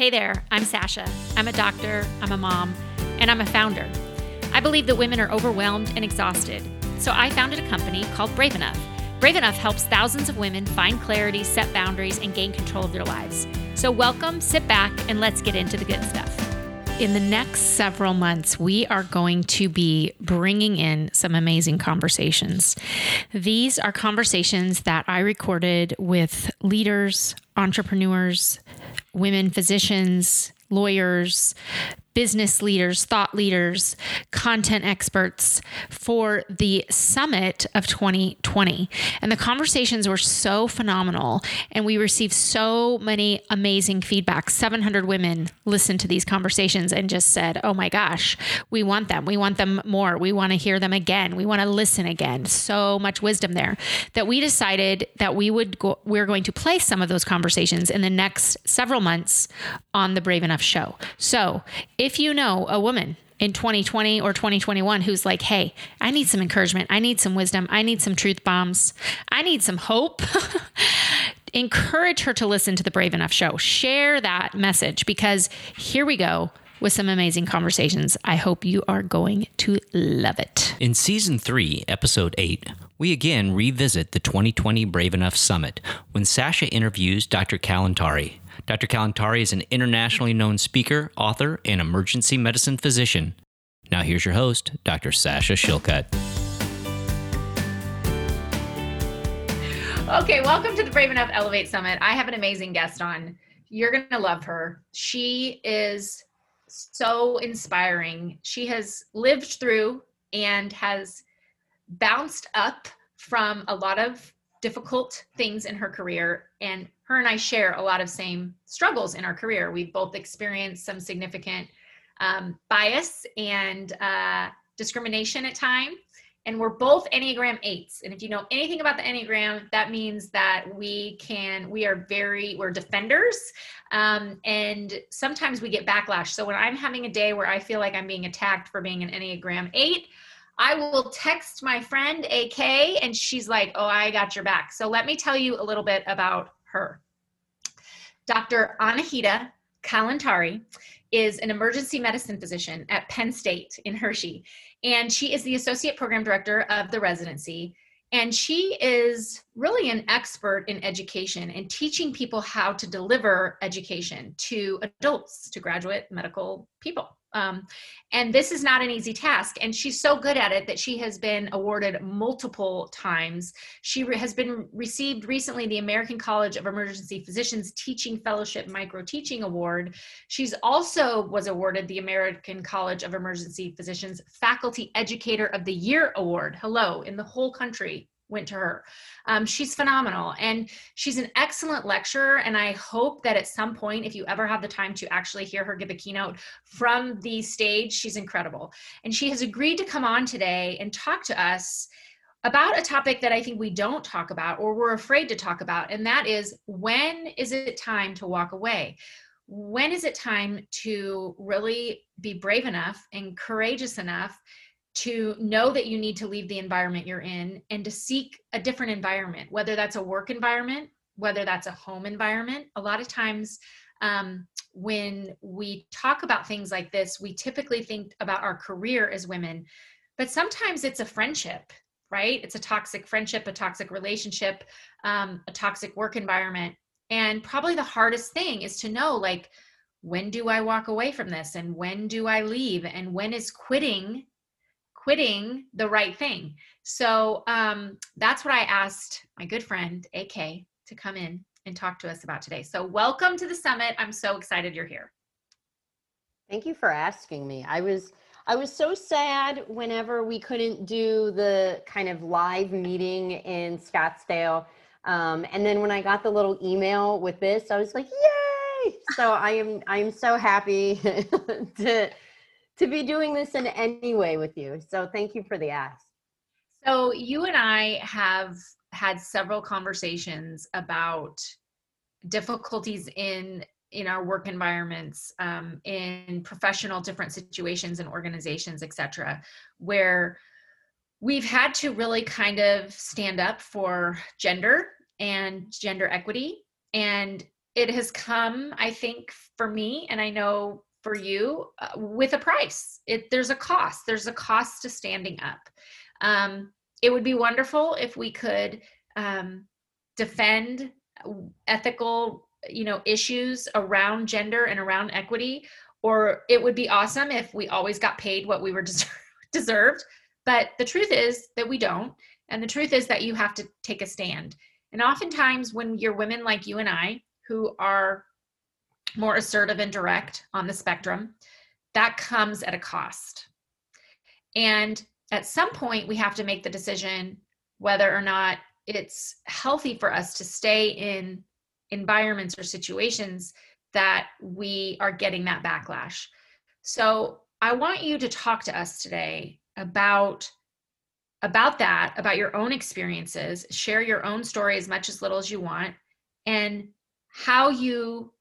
Hey there, I'm Sasha. I'm a doctor, I'm a mom, and I'm a founder. I believe that women are overwhelmed and exhausted. So I founded a company called Brave Enough. Brave Enough helps thousands of women find clarity, set boundaries, and gain control of their lives. So welcome, sit back, and let's get into the good stuff. In the next several months, we are going to be bringing in some amazing conversations. These are conversations that I recorded with leaders, entrepreneurs, women physicians, lawyers, business leaders, thought leaders, content experts for the summit of 2020. And the conversations were so phenomenal. And we received so many amazing feedback. 700 women listened to these conversations and just said, oh my gosh, we want them. We want them more. We want to hear them again. We want to listen again. So much wisdom there that we decided that we would go, we're going to play some of those conversations in the next several months on the Brave Enough show. So if you know a woman in 2020 or 2021 who's like, hey, I need some encouragement. I need some wisdom. I need some truth bombs. I need some hope. Encourage her to listen to the Brave Enough show. Share that message because here we go with some amazing conversations. I hope you are going to love it. In season three, episode eight, we again revisit the 2020 Brave Enough Summit when Sasha interviews Dr. Kalantari. Dr. Kalantari is an internationally known speaker, author, and emergency medicine physician. Now, here's your host, Dr. Sasha Shillcutt. Okay, welcome to the Brave Enough Elevate Summit. I have an amazing guest on. You're going to love her. She is so inspiring. She has lived through and has bounced up from a lot of difficult things in her career and her and I share a lot of same struggles in our career. We've both experienced some significant um, bias and uh, discrimination at times. And we're both Enneagram eights. And if you know anything about the Enneagram, that means that we can, we are very, we're defenders. Um, and sometimes we get backlash. So when I'm having a day where I feel like I'm being attacked for being an Enneagram eight, I will text my friend AK and she's like, Oh, I got your back. So let me tell you a little bit about her. Dr. Annahieta Kalantari is an emergency medicine physician at Penn State in Hershey, and she is the associate program director of the residency. And she is really an expert in education and teaching people how to deliver education to adults, to graduate medical people. Um, and this is not an easy task. And she's so good at it that she has been awarded multiple times. She re- has been received recently the American College of Emergency Physicians Teaching Fellowship Micro Teaching Award. She's also was awarded the American College of Emergency Physicians Faculty Educator of the Year Award. Hello, in the whole country went to her. Um, she's phenomenal and she's an excellent lecturer. And I hope that at some point, if you ever have the time to actually hear her give a keynote from the stage, she's incredible. And she has agreed to come on today and talk to us about a topic that I think we don't talk about or we're afraid to talk about. And that is when is it time to walk away? When is it time to really be brave enough and courageous enough to know that you need to leave the environment you're in and to seek a different environment, whether that's a work environment, whether that's a home environment. A lot of times, um, when we talk about things like this, we typically think about our career as women, but sometimes it's a friendship, right? It's a toxic friendship, a toxic relationship, um, a toxic work environment. And probably the hardest thing is to know, like, when do I walk away from this? And when do I leave? And when is quitting quitting the right thing. So um, that's what I asked my good friend, AK, to come in and talk to us about today. So, welcome to the summit. I'm so excited you're here. Thank you for asking me. I was I was so sad whenever we couldn't do the kind of live meeting in Scottsdale. Um, and then when I got the little email with this, I was like, "Yay!" So I am I am so happy to to be doing this in any way with you. So thank you for the ask. So you and I have had several conversations about difficulties in in our work environments um, in professional different situations and organizations etc where we've had to really kind of stand up for gender and gender equity and it has come, I think, for me, and I know for you, uh, with a price. It there's a cost. There's a cost to standing up. Um, it would be wonderful if we could um, defend ethical, you know, issues around gender and around equity. Or it would be awesome if we always got paid what we were deserved. But the truth is that we don't. And the truth is that you have to take a stand. And oftentimes, when you're women like you and I, who are more assertive and direct on the spectrum, that comes at a cost. And at some point, we have to make the decision whether or not it's healthy for us to stay in environments or situations that we are getting that backlash. So, I want you to talk to us today about about that, about your own experiences, share your own story as much as little as you want, and how you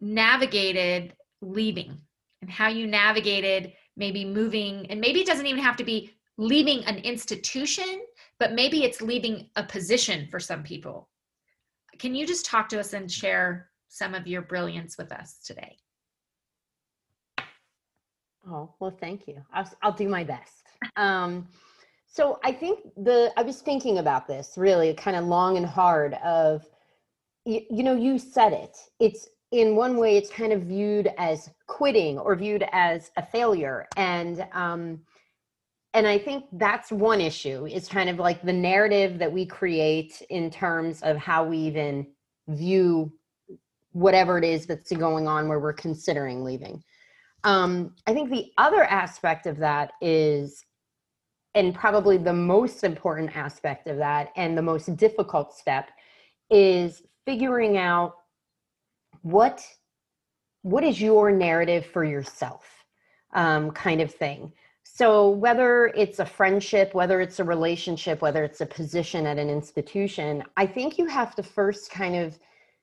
navigated leaving and how you navigated maybe moving, and maybe it doesn't even have to be leaving an institution, but maybe it's leaving a position for some people. Can you just talk to us and share some of your brilliance with us today? Oh, well, thank you. I'll, I'll do my best. Um, so I think the I was thinking about this really kind of long and hard of you, you know you said it. It's in one way it's kind of viewed as quitting or viewed as a failure and um and I think that's one issue is kind of like the narrative that we create in terms of how we even view whatever it is that's going on where we're considering leaving. Um, I think the other aspect of that is and probably the most important aspect of that and the most difficult step is figuring out what what is your narrative for yourself um, kind of thing? So whether it's a friendship whether it's a relationship whether it's a position at an institution i think you have to first kind of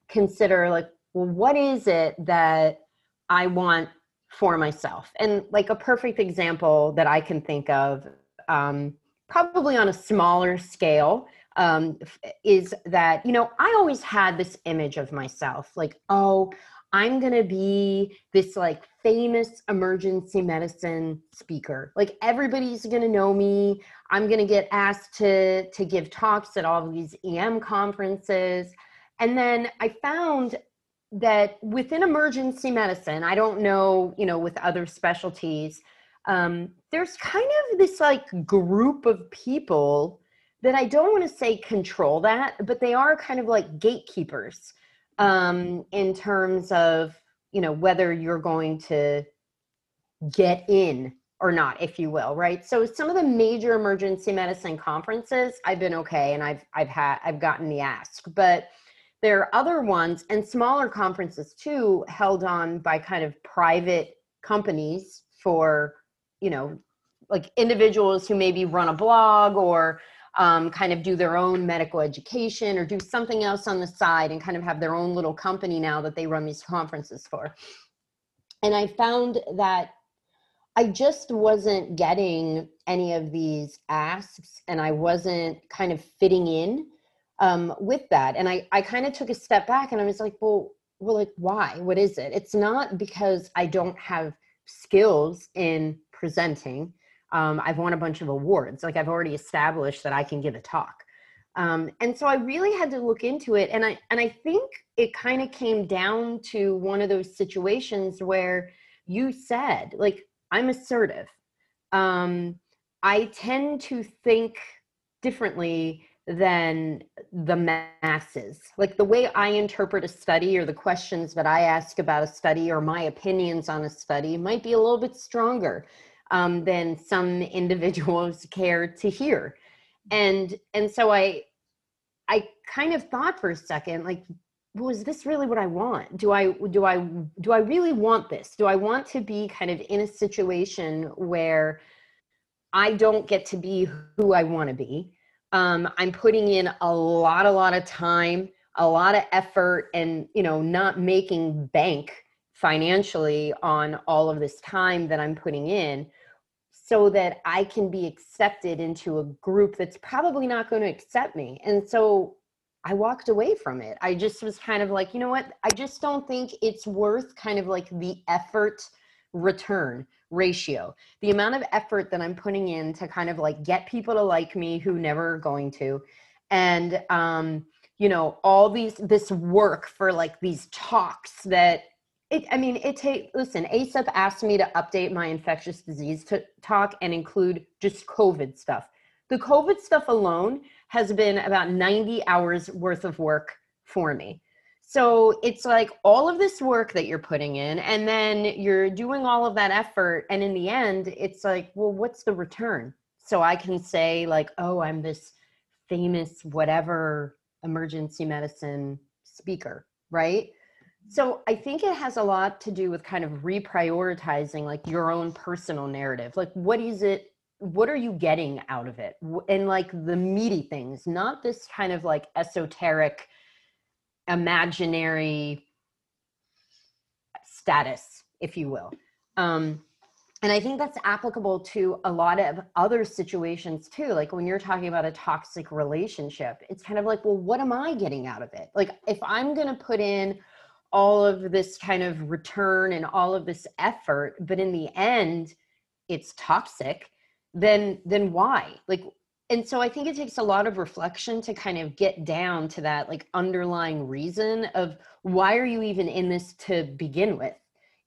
consider like well what is it that i want for myself? And like a perfect example that i can think of um, probably on a smaller scale um, is that you know i always had this image of myself like oh i'm gonna be this like famous emergency medicine speaker. Like everybody's gonna know me. I'm gonna get asked to to give talks at all these em conferences. And then i found that within emergency medicine i don't know you know with other specialties um, there's kind of this like group of people that I don't want to say control that, but they are kind of like gatekeepers um, in terms of you know whether you're going to get in or not, if you will, right? So some of the major emergency medicine conferences, I've been okay, and I've I've had I've gotten the ask, but there are other ones and smaller conferences too, held on by kind of private companies for you know like individuals who maybe run a blog or um, kind of do their own medical education or do something else on the side and kind of have their own little company now that they run these conferences for. And I found that I just wasn't getting any of these asks and I wasn't kind of fitting in um, with that. And I, I kind of took a step back and I was like, well, well, like, why? What is it? It's not because I don't have skills in presenting um, I've won a bunch of awards. Like I've already established that I can give a talk. Um, and so I really had to look into it. And I, and I think it kind of came down to one of those situations where you said, like, I'm assertive. Um, I tend to think differently than the masses. Like the way I interpret a study or the questions that I ask about a study or my opinions on a study might be a little bit stronger um, than some individuals care to hear. And and so i i kind of thought for a second like was this really what i want? Do i do i do i really want this? Do i want to be kind of in a situation where i don't get to be who i want to be? Um, i'm putting in a lot a lot of time a lot of effort and you know not making bank financially on all of this time that i'm putting in so that I can be accepted into a group that's probably not going to accept me. And so I walked away from it. I just was kind of like, you know what? I just don't think it's worth kind of like the effort return ratio. The amount of effort that I'm putting in to kind of like get people to like me who never are going to. And um, you know, all these this work for like these talks that it, I mean, it take listen, ACEP asked me to update my infectious disease to talk and include just COVID stuff. The COVID stuff alone has been about 90 hours worth of work for me. So it's like all of this work that you're putting in, and then you're doing all of that effort. And in the end, it's like, well, what's the return? So I can say, like, oh, I'm this famous whatever emergency medicine speaker, right? So I think it has a lot to do with kind of reprioritizing like your own personal narrative. Like, what is it what are you getting out of it? And like the meaty things not this kind of like esoteric imaginary status if you will. Um and i think that's applicable to a lot of other situations too. Like when you're talking about a toxic relationship it's kind of like well what am i getting out of it? Like if i'm going to put in all of this kind of return and all of this effort but in the end it's toxic then then why? Like and so i think it takes a lot of reflection to kind of get down to that like underlying reason of why are you even in this to begin with?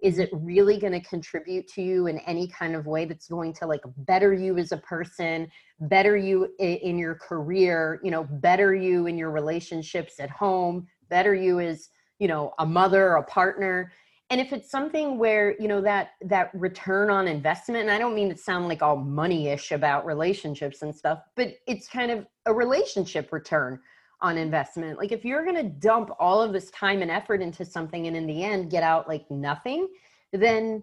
Is it really going to contribute to you in any kind of way that's going to like better you as a person better you in your career you know better you in your relationships at home better you as you know a mother a partner. And if it's something where you know that that return on investment and i don't mean to sound like all money-ish about relationships and stuff but it's kind of a relationship return on investment. Like if you're going to dump all of this time and effort into something and in the end get out like nothing then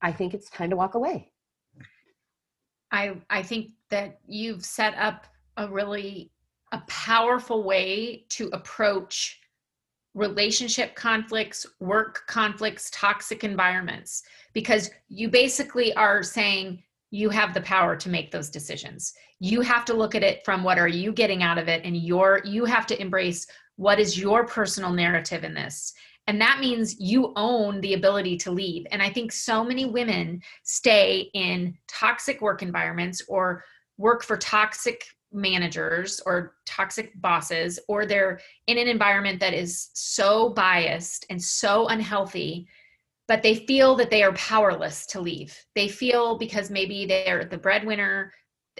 i think it's time to walk away. I i think that you've set up a really a powerful way to approach relationship conflicts, work conflicts, toxic environments, because you basically are saying you have the power to make those decisions. You have to look at it from what are you getting out of it and your you have to embrace what is your personal narrative in this. And that means you own the ability to leave. And I think so many women stay in toxic work environments or work for toxic managers or toxic bosses or they're in an environment that is so biased and so unhealthy but they feel that they are powerless to leave. They feel because maybe they're the breadwinner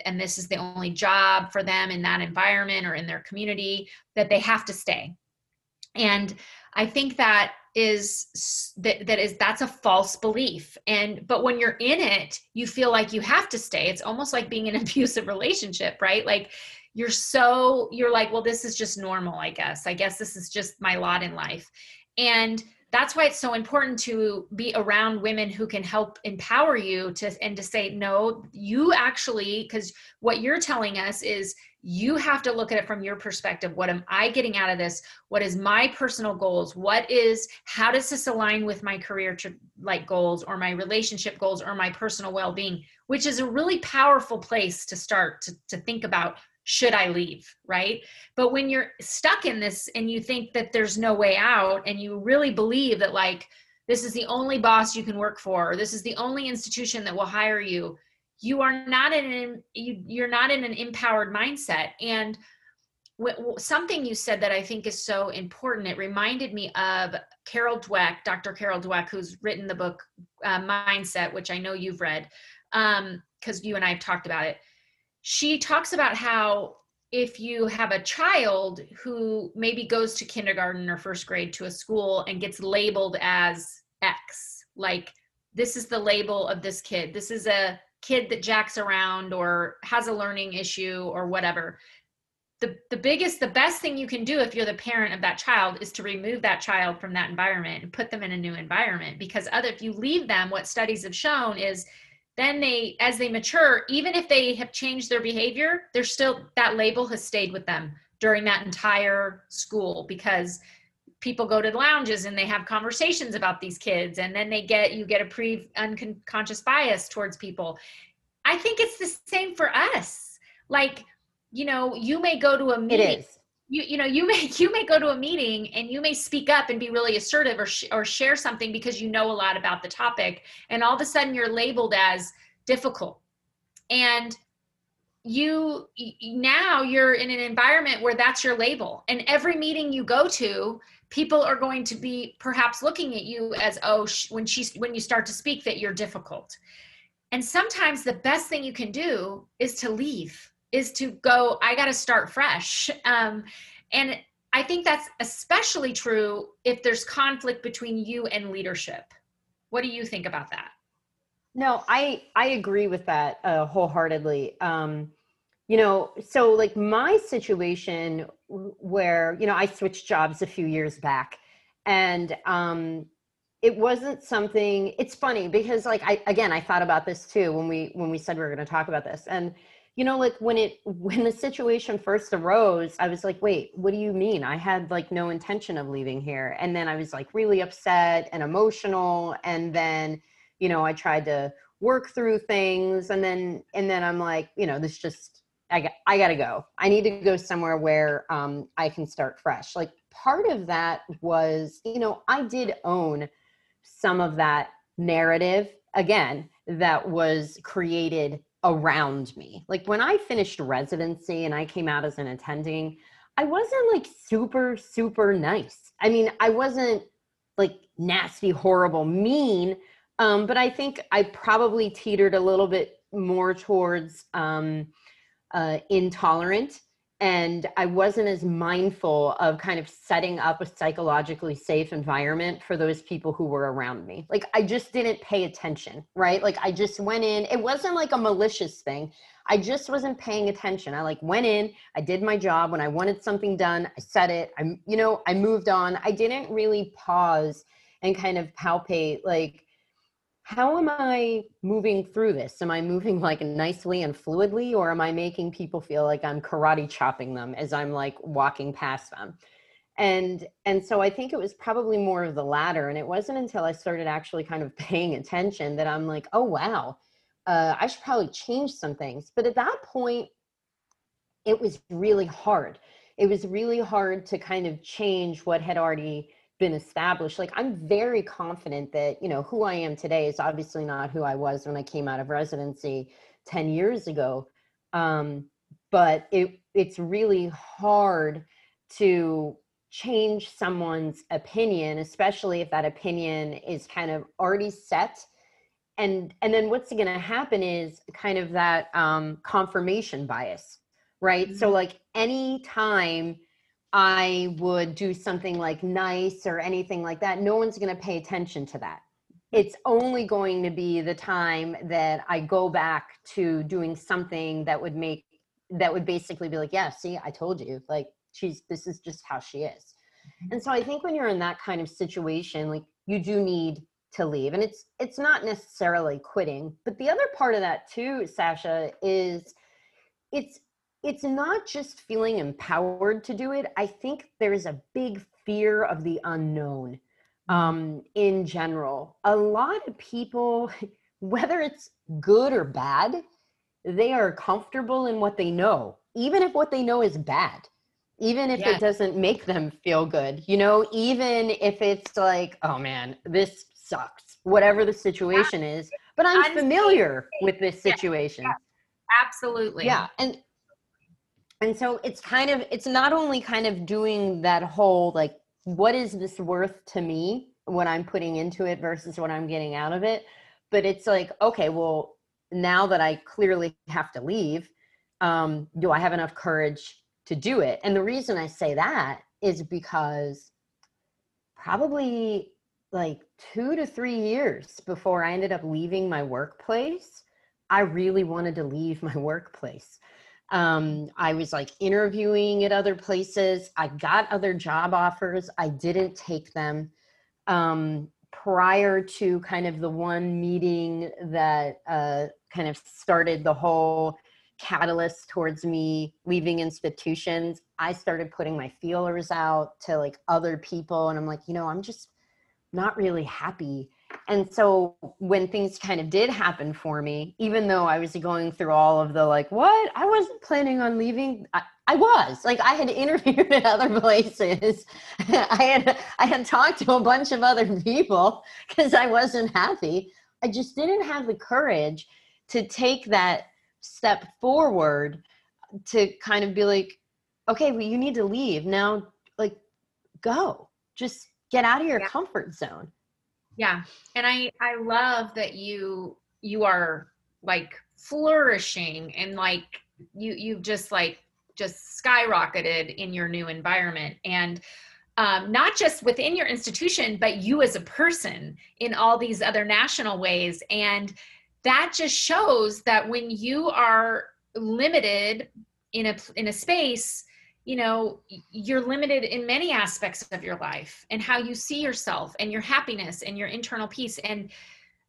and this is the only job for them in that environment or in their community that they have to stay. And i think that is that that is that's a false belief. And but when you're in it you feel like you have to stay. It's almost like being in an abusive relationship right? Like you're so you're like well this is just normal i guess. I guess this is just my lot in life. And that's why it's so important to be around women who can help empower you to and to say no you actually because what you're telling us is you have to look at it from your perspective. What am i getting out of this? What is my personal goals? What is how does this align with my career like goals or my relationship goals or my personal well-being? Which is a really powerful place to start to, to think about should i leave right? But when you're stuck in this and you think that there's no way out and you really believe that like this is the only boss you can work for or this is the only institution that will hire you you are not in an you, you're not in an empowered mindset. And w- something you said that i think is so important it reminded me of carol dweck dr carol dweck who's written the book uh, mindset which i know you've read because um, you and i have talked about it. She talks about how if you have a child who maybe goes to kindergarten or first grade to a school and gets labeled as x like this is the label of this kid. This is a kid that jacks around or has a learning issue or whatever the, the biggest the best thing you can do if you're the parent of that child is to remove that child from that environment and put them in a new environment because other if you leave them what studies have shown is then they as they mature even if they have changed their behavior they're still that label has stayed with them during that entire school because people go to the lounges and they have conversations about these kids and then they get you get a pre unconscious bias towards people. I think it's the same for us. Like you know you may go to a meeting you you know you may you may go to a meeting and you may speak up and be really assertive or sh- or share something because you know a lot about the topic and all of a sudden you're labeled as difficult. And you now you're in an environment where that's your label. And every meeting you go to people are going to be perhaps looking at you as oh sh- when she's when you start to speak that you're difficult. And sometimes the best thing you can do is to leave is to go i got to start fresh. Um, and i think that's especially true if there's conflict between you and leadership. What do you think about that? No, I I agree with that uh, wholeheartedly. Um, you know, so like my situation where you know I switched jobs a few years back, and um, it wasn't something. It's funny because like I again I thought about this too when we when we said we were going to talk about this, and you know like when it when the situation first arose i was like wait what do you mean? I had like no intention of leaving here. And then i was like really upset and emotional. And then you know i tried to work through things. And then and then i'm like you know this just i i gotta go. I need to go somewhere where um, i can start fresh. Like part of that was you know i did own some of that narrative again that was created around me. Like when i finished residency and i came out as an attending i wasn't like super super nice. I mean i wasn't like nasty horrible mean um, but I think I probably teetered a little bit more towards um, uh, intolerant. And I wasn't as mindful of kind of setting up a psychologically safe environment for those people who were around me. Like, I just didn't pay attention, right? Like, I just went in. It wasn't like a malicious thing. I just wasn't paying attention. I like went in, I did my job. When I wanted something done, I said it. I'm, you know, I moved on. I didn't really pause and kind of palpate, like, how am I moving through this? Am I moving like nicely and fluidly, or am I making people feel like I'm karate chopping them as I'm like walking past them? And and so I think it was probably more of the latter. And it wasn't until I started actually kind of paying attention that I'm like, oh wow, uh, I should probably change some things. But at that point, it was really hard. It was really hard to kind of change what had already been established like i'm very confident that you know who i am today is obviously not who i was when i came out of residency 10 years ago. Um, but it it's really hard to change someone's opinion especially if that opinion is kind of already set. And and then what's going to happen is kind of that um, confirmation bias right? Mm-hmm. so like any time I would do something like nice or anything like that, no one's going to pay attention to that. It's only going to be the time that I go back to doing something that would make that would basically be like, yeah, see, I told you, like she's this is just how she is. Mm-hmm. And so I think when you're in that kind of situation, like you do need to leave. And it's it's not necessarily quitting, but the other part of that too, Sasha, is it's it's not just feeling empowered to do it. I think there's a big fear of the unknown mm-hmm. um, in general. A lot of people, whether it's good or bad, they are comfortable in what they know, even if what they know is bad, even if it doesn't make them feel good, you know, even if it's like, oh man, this sucks, whatever the situation is. But I'm familiar with this situation. Yeah. Absolutely. Yeah. And and so it's kind of it's not only kind of doing that whole like what is this worth to me what i'm putting into it versus what i'm getting out of it? But it's like okay well now that i clearly have to leave um, do i have enough courage to do it? And the reason i say that is because probably like two to three years before i ended up leaving my workplace i really wanted to leave my workplace um, I was like interviewing at other places. I got other job offers. I didn't take them. Um, prior to kind of the one meeting that uh, kind of started the whole catalyst towards me leaving institutions, I started putting my feelers out to like other people. And I'm like, you know, I'm just not really happy and so when things kind of did happen for me even though i was going through all of the like what i wasn't planning on leaving I, I was like I had interviewed at other places. I had I had talked to a bunch of other people because I wasn't happy. I just didn't have the courage to take that step forward uh, to kind of be like, okay, well, you need to leave now. Like, go, just get out of your yeah. comfort zone. Yeah, and I I love that you you are like flourishing and like you you've just like just skyrocketed in your new environment. And um, not just within your institution but you as a person in all these other national ways. And that just shows that when you are limited in a in a space you know you're limited in many aspects of your life and how you see yourself and your happiness and your internal peace and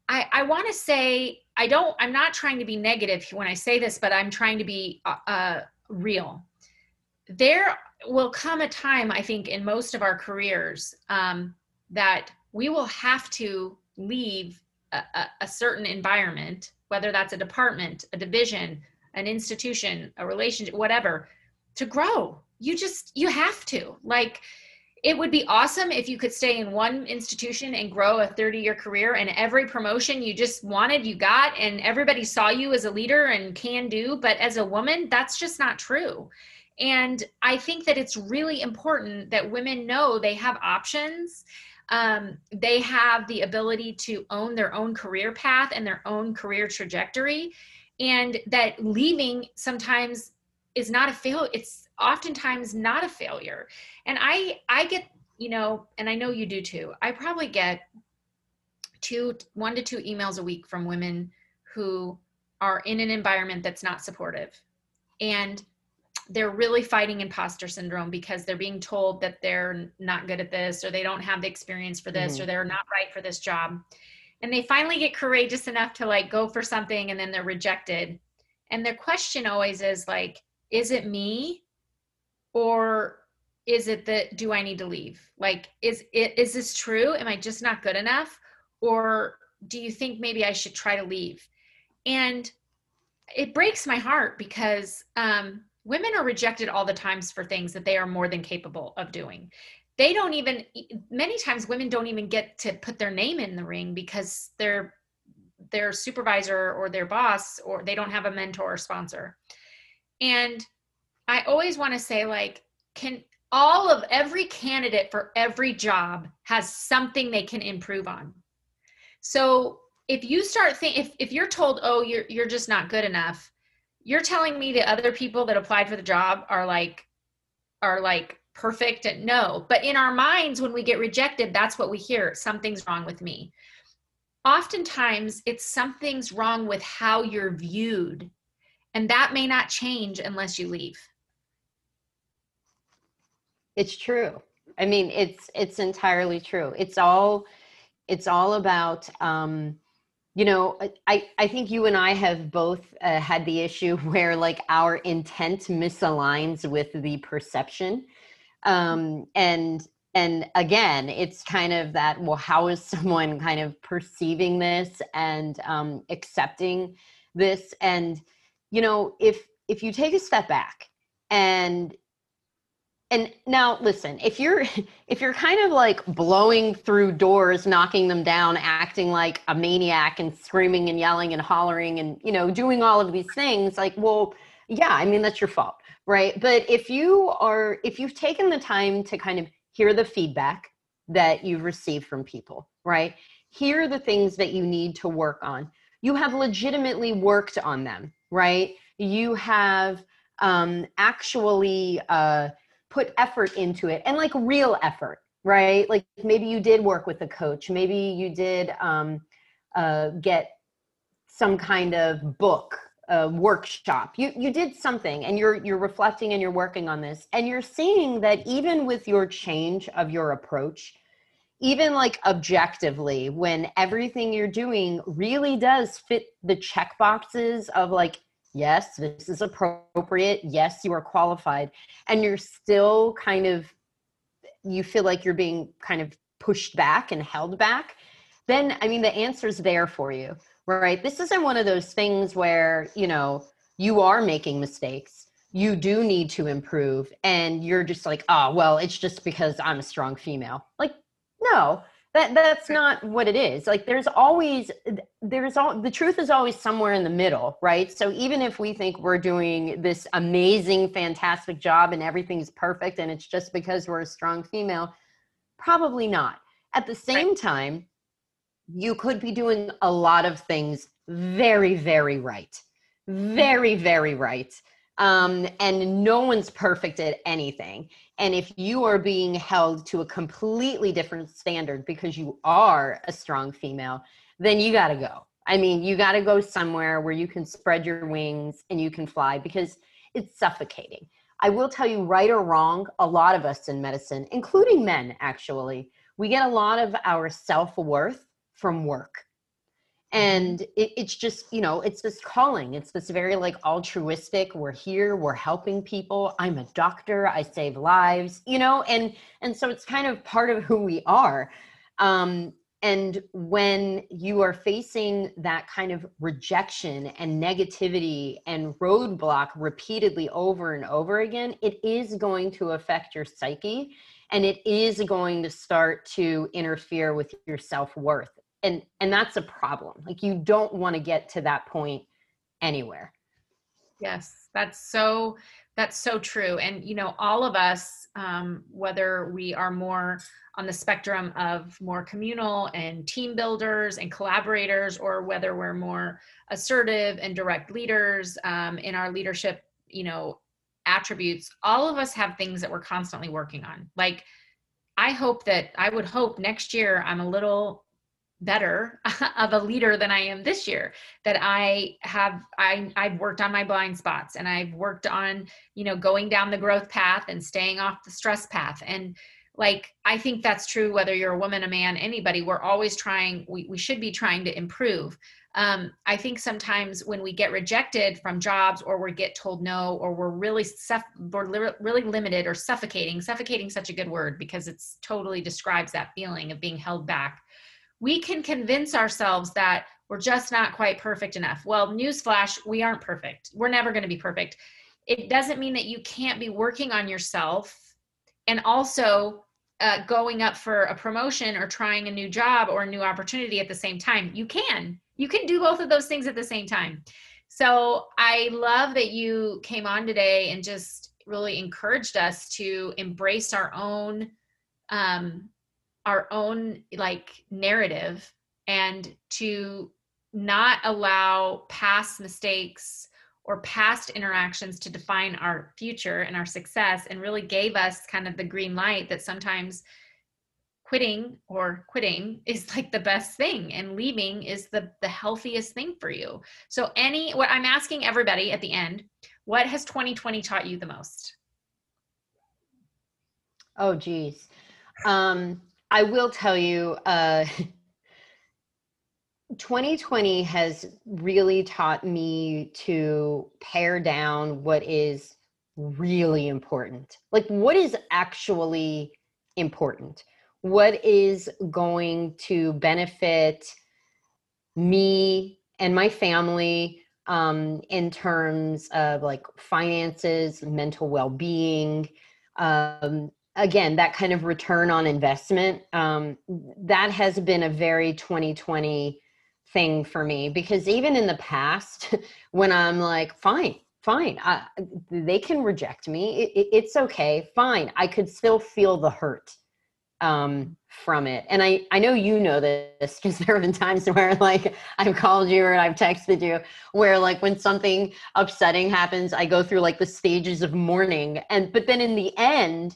i i want to say i don't i'm not trying to be negative when i say this but i'm trying to be uh, uh real. There will come a time, I think, in most of our careers um, that we will have to leave a, a, a certain environment, whether that's a department, a division, an institution, a relationship, whatever, to grow. You just, you have to. Like, it would be awesome if you could stay in one institution and grow a 30 year career and every promotion you just wanted you got and everybody saw you as a leader and can do but as a woman that's just not true and i think that it's really important that women know they have options um, they have the ability to own their own career path and their own career trajectory and that leaving sometimes is not a fail it's oftentimes not a failure. And i i get you know and i know you do too i probably get two one to two emails a week from women who are in an environment that's not supportive. And they're really fighting imposter syndrome because they're being told that they're not good at this or they don't have the experience for this mm-hmm. or they're not right for this job. And they finally get courageous enough to like go for something and then they're rejected. And their question always is like is it me or is it that do i need to leave? Like is it is this true? Am i just not good enough? Or do you think maybe i should try to leave? And it breaks my heart because um, women are rejected all the times for things that they are more than capable of doing. They don't even many times women don't even get to put their name in the ring because their their supervisor or their boss or they don't have a mentor or sponsor. And I always want to say, like, can all of every candidate for every job has something they can improve on. So if you start think if, if you're told, oh, you're you're just not good enough, you're telling me the other people that applied for the job are like are like perfect and no. But in our minds, when we get rejected, that's what we hear. Something's wrong with me. Oftentimes it's something's wrong with how you're viewed. And that may not change unless you leave. It's true. I mean, it's it's entirely true. It's all it's all about um you know i i think you and i have both uh, had the issue where like our intent misaligns with the perception um and and again it's kind of that well how is someone kind of perceiving this and um accepting this and you know if if you take a step back and and now listen if you're if you're kind of like blowing through doors knocking them down acting like a maniac and screaming and yelling and hollering and you know doing all of these things like well yeah i mean that's your fault right? But if you are if you've taken the time to kind of hear the feedback that you've received from people right? Hear the things that you need to work on. You have legitimately worked on them right? You have um actually uh put effort into it and like real effort right? Like maybe you did work with a coach maybe you did um, uh, get some kind of book workshop. You you did something and you're you're reflecting and you're working on this and you're seeing that even with your change of your approach even like objectively when everything you're doing really does fit the check boxes of like yes, this is appropriate. Yes, you are qualified. And you're still kind of, you feel like you're being kind of pushed back and held back, then I mean, the answer's there for you, right? This isn't one of those things where, you know, you are making mistakes. you do need to improve and you're just like oh well it's just because i'm a strong female like no that that's not what it is. Like there's always there's all the truth is always somewhere in the middle right? So even if we think we're doing this amazing fantastic job and everything's perfect and it's just because we're a strong female probably not. At the same right. time you could be doing a lot of things very very right. Very very right. Um, and no one's perfect at anything. And if you are being held to a completely different standard because you are a strong female, then you got to go. I mean, you got to go somewhere where you can spread your wings and you can fly because it's suffocating. I will tell you, right or wrong, a lot of us in medicine, including men actually, we get a lot of our self worth from work and it, it's just you know it's this calling. It's this very like altruistic we're here we're helping people i'm a doctor i save lives you know? And and so it's kind of part of who we are. Um and when you are facing that kind of rejection and negativity and roadblock repeatedly over and over again it is going to affect your psyche and it is going to start to interfere with your self-worth and and that's a problem. Like you don't want to get to that point anywhere. Yes that's so that's so true. And you know all of us um, whether we are more on the spectrum of more communal and team builders and collaborators or whether we're more assertive and direct leaders um, in our leadership you know attributes all of us have things that we're constantly working on. Like i hope that i would hope next year i'm a little better of a leader than I am this year that I have I I've worked on my blind spots and I've worked on you know going down the growth path and staying off the stress path. And like I think that's true whether you're a woman a man anybody. We're always trying we, we should be trying to improve. Um, I think sometimes when we get rejected from jobs or we get told no or we're really suff- we're li- really limited or suffocating suffocating such a good word because it's totally describes that feeling of being held back we can convince ourselves that we're just not quite perfect enough. Well, newsflash, we aren't perfect. We're never going to be perfect. It doesn't mean that you can't be working on yourself and also uh, going up for a promotion or trying a new job or a new opportunity at the same time. You can. You can do both of those things at the same time. So I love that you came on today and just really encouraged us to embrace our own um, our own like narrative and to not allow past mistakes or past interactions to define our future and our success and really gave us kind of the green light that sometimes quitting or quitting is like the best thing and leaving is the the healthiest thing for you. So any what i'm asking everybody at the end what has 2020 taught you the most? Oh geez. Um I will tell you, uh, 2020 has really taught me to pare down what is really important. Like, what is actually important? What is going to benefit me and my family um, in terms of like finances, mental well being, um, again that kind of return on investment um, that has been a very 2020 thing for me because even in the past when i'm like fine fine I, they can reject me it, it, it's okay fine i could still feel the hurt um, from it. And i i know you know this because there have been times where like i've called you or i've texted you where like when something upsetting happens i go through like the stages of mourning and but then in the end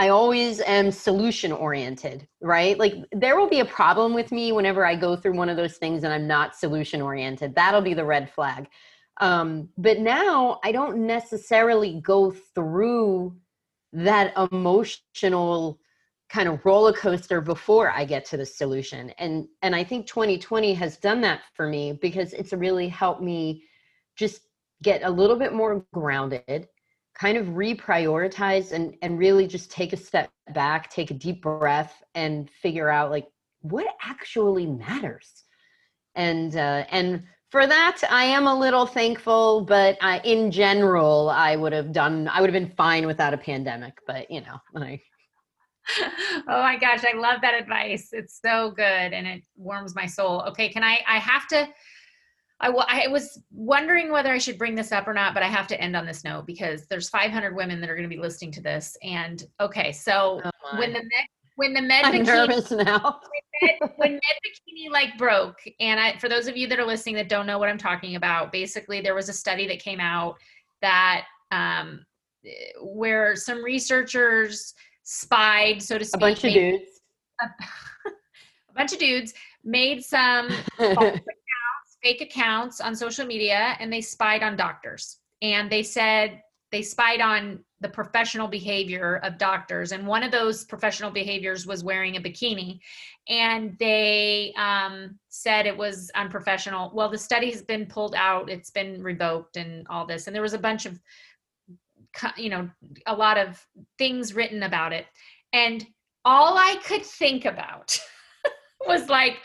I always am solution oriented, right? Like there will be a problem with me whenever I go through one of those things and I'm not solution oriented. That'll be the red flag. Um, but now I don't necessarily go through that emotional kind of roller coaster before I get to the solution. And and I think 2020 has done that for me because it's really helped me just get a little bit more grounded kind of reprioritize and and really just take a step back take a deep breath and figure out like what actually matters and uh, and for that, I am a little thankful, but uh, in general, I would have done. I would have been fine without a pandemic. But you know, like. oh my gosh, I love that advice. It's so good and it warms my soul. Okay, can I? I have to. I, w- I was wondering whether I should bring this up or not, but I have to end on this note because there's 500 women that are going to be listening to this. And okay, so oh when the when the med I'm bikini, nervous now. when, med, when med bikini like broke, and I, for those of you that are listening that don't know what I'm talking about, basically there was a study that came out that um, where some researchers spied, so to speak, a bunch of dudes, a, a bunch of dudes made some fake accounts on social media, and they spied on doctors, and they said they spied on the professional behavior of doctors. And one of those professional behaviors was wearing a bikini. And they um, said it was unprofessional. Well the study's been pulled out. It's been revoked and all this. And there was a bunch of you know a lot of things written about it. And all i could think about was like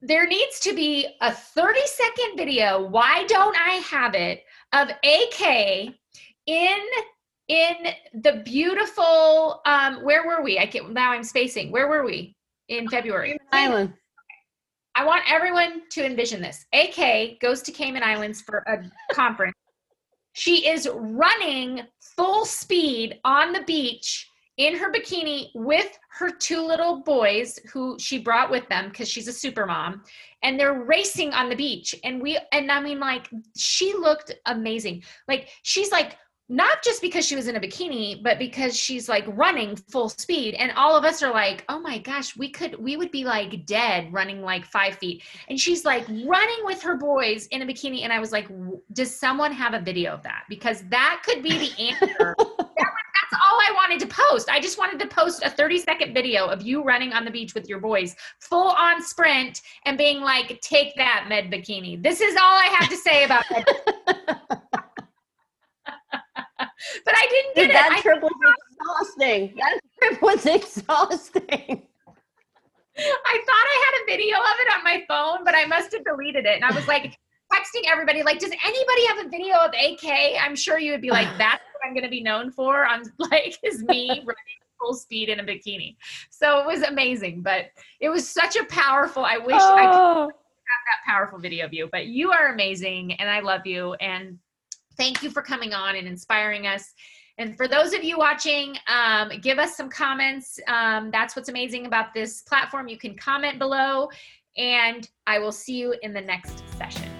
there needs to be a 30 second video why don't i have it of ak in in the beautiful um where were we? I can now i'm spacing. Where were we? In february. Island i want everyone to envision this. Ak goes to cayman islands for a conference. She is running full speed on the beach in her bikini with her two little boys who she brought with them because she's a super mom and they're racing on the beach. And we and i mean like she looked amazing. Like she's like not just because she was in a bikini but because she's like running full speed. And all of us are like oh my gosh we could we would be like dead running like five feet. And she's like running with her boys in a bikini. And i was like does someone have a video of that? Because that could be the answer i wanted to post i just wanted to post a 30 second video of you running on the beach with your boys full on sprint and being like take that med bikini this is all i have to say about that but I didn't get Dude, that it. That trip was exhausting. That trip was exhausting. I thought I had a video of it on my phone, but I must have deleted it. And I was like texting everybody, like, does anybody have a video of AK? I'm sure you would be like, that's I'm going to be known for. I'm like, is me running full speed in a bikini. So it was amazing, but it was such a powerful, I wish oh. I could oh. have that powerful video of you, but you are amazing and I love you. And Thank you for coming on and inspiring us. And for those of you watching, um, give us some comments. Um, that's what's amazing about this platform. You can comment below, and I will see you in the next session.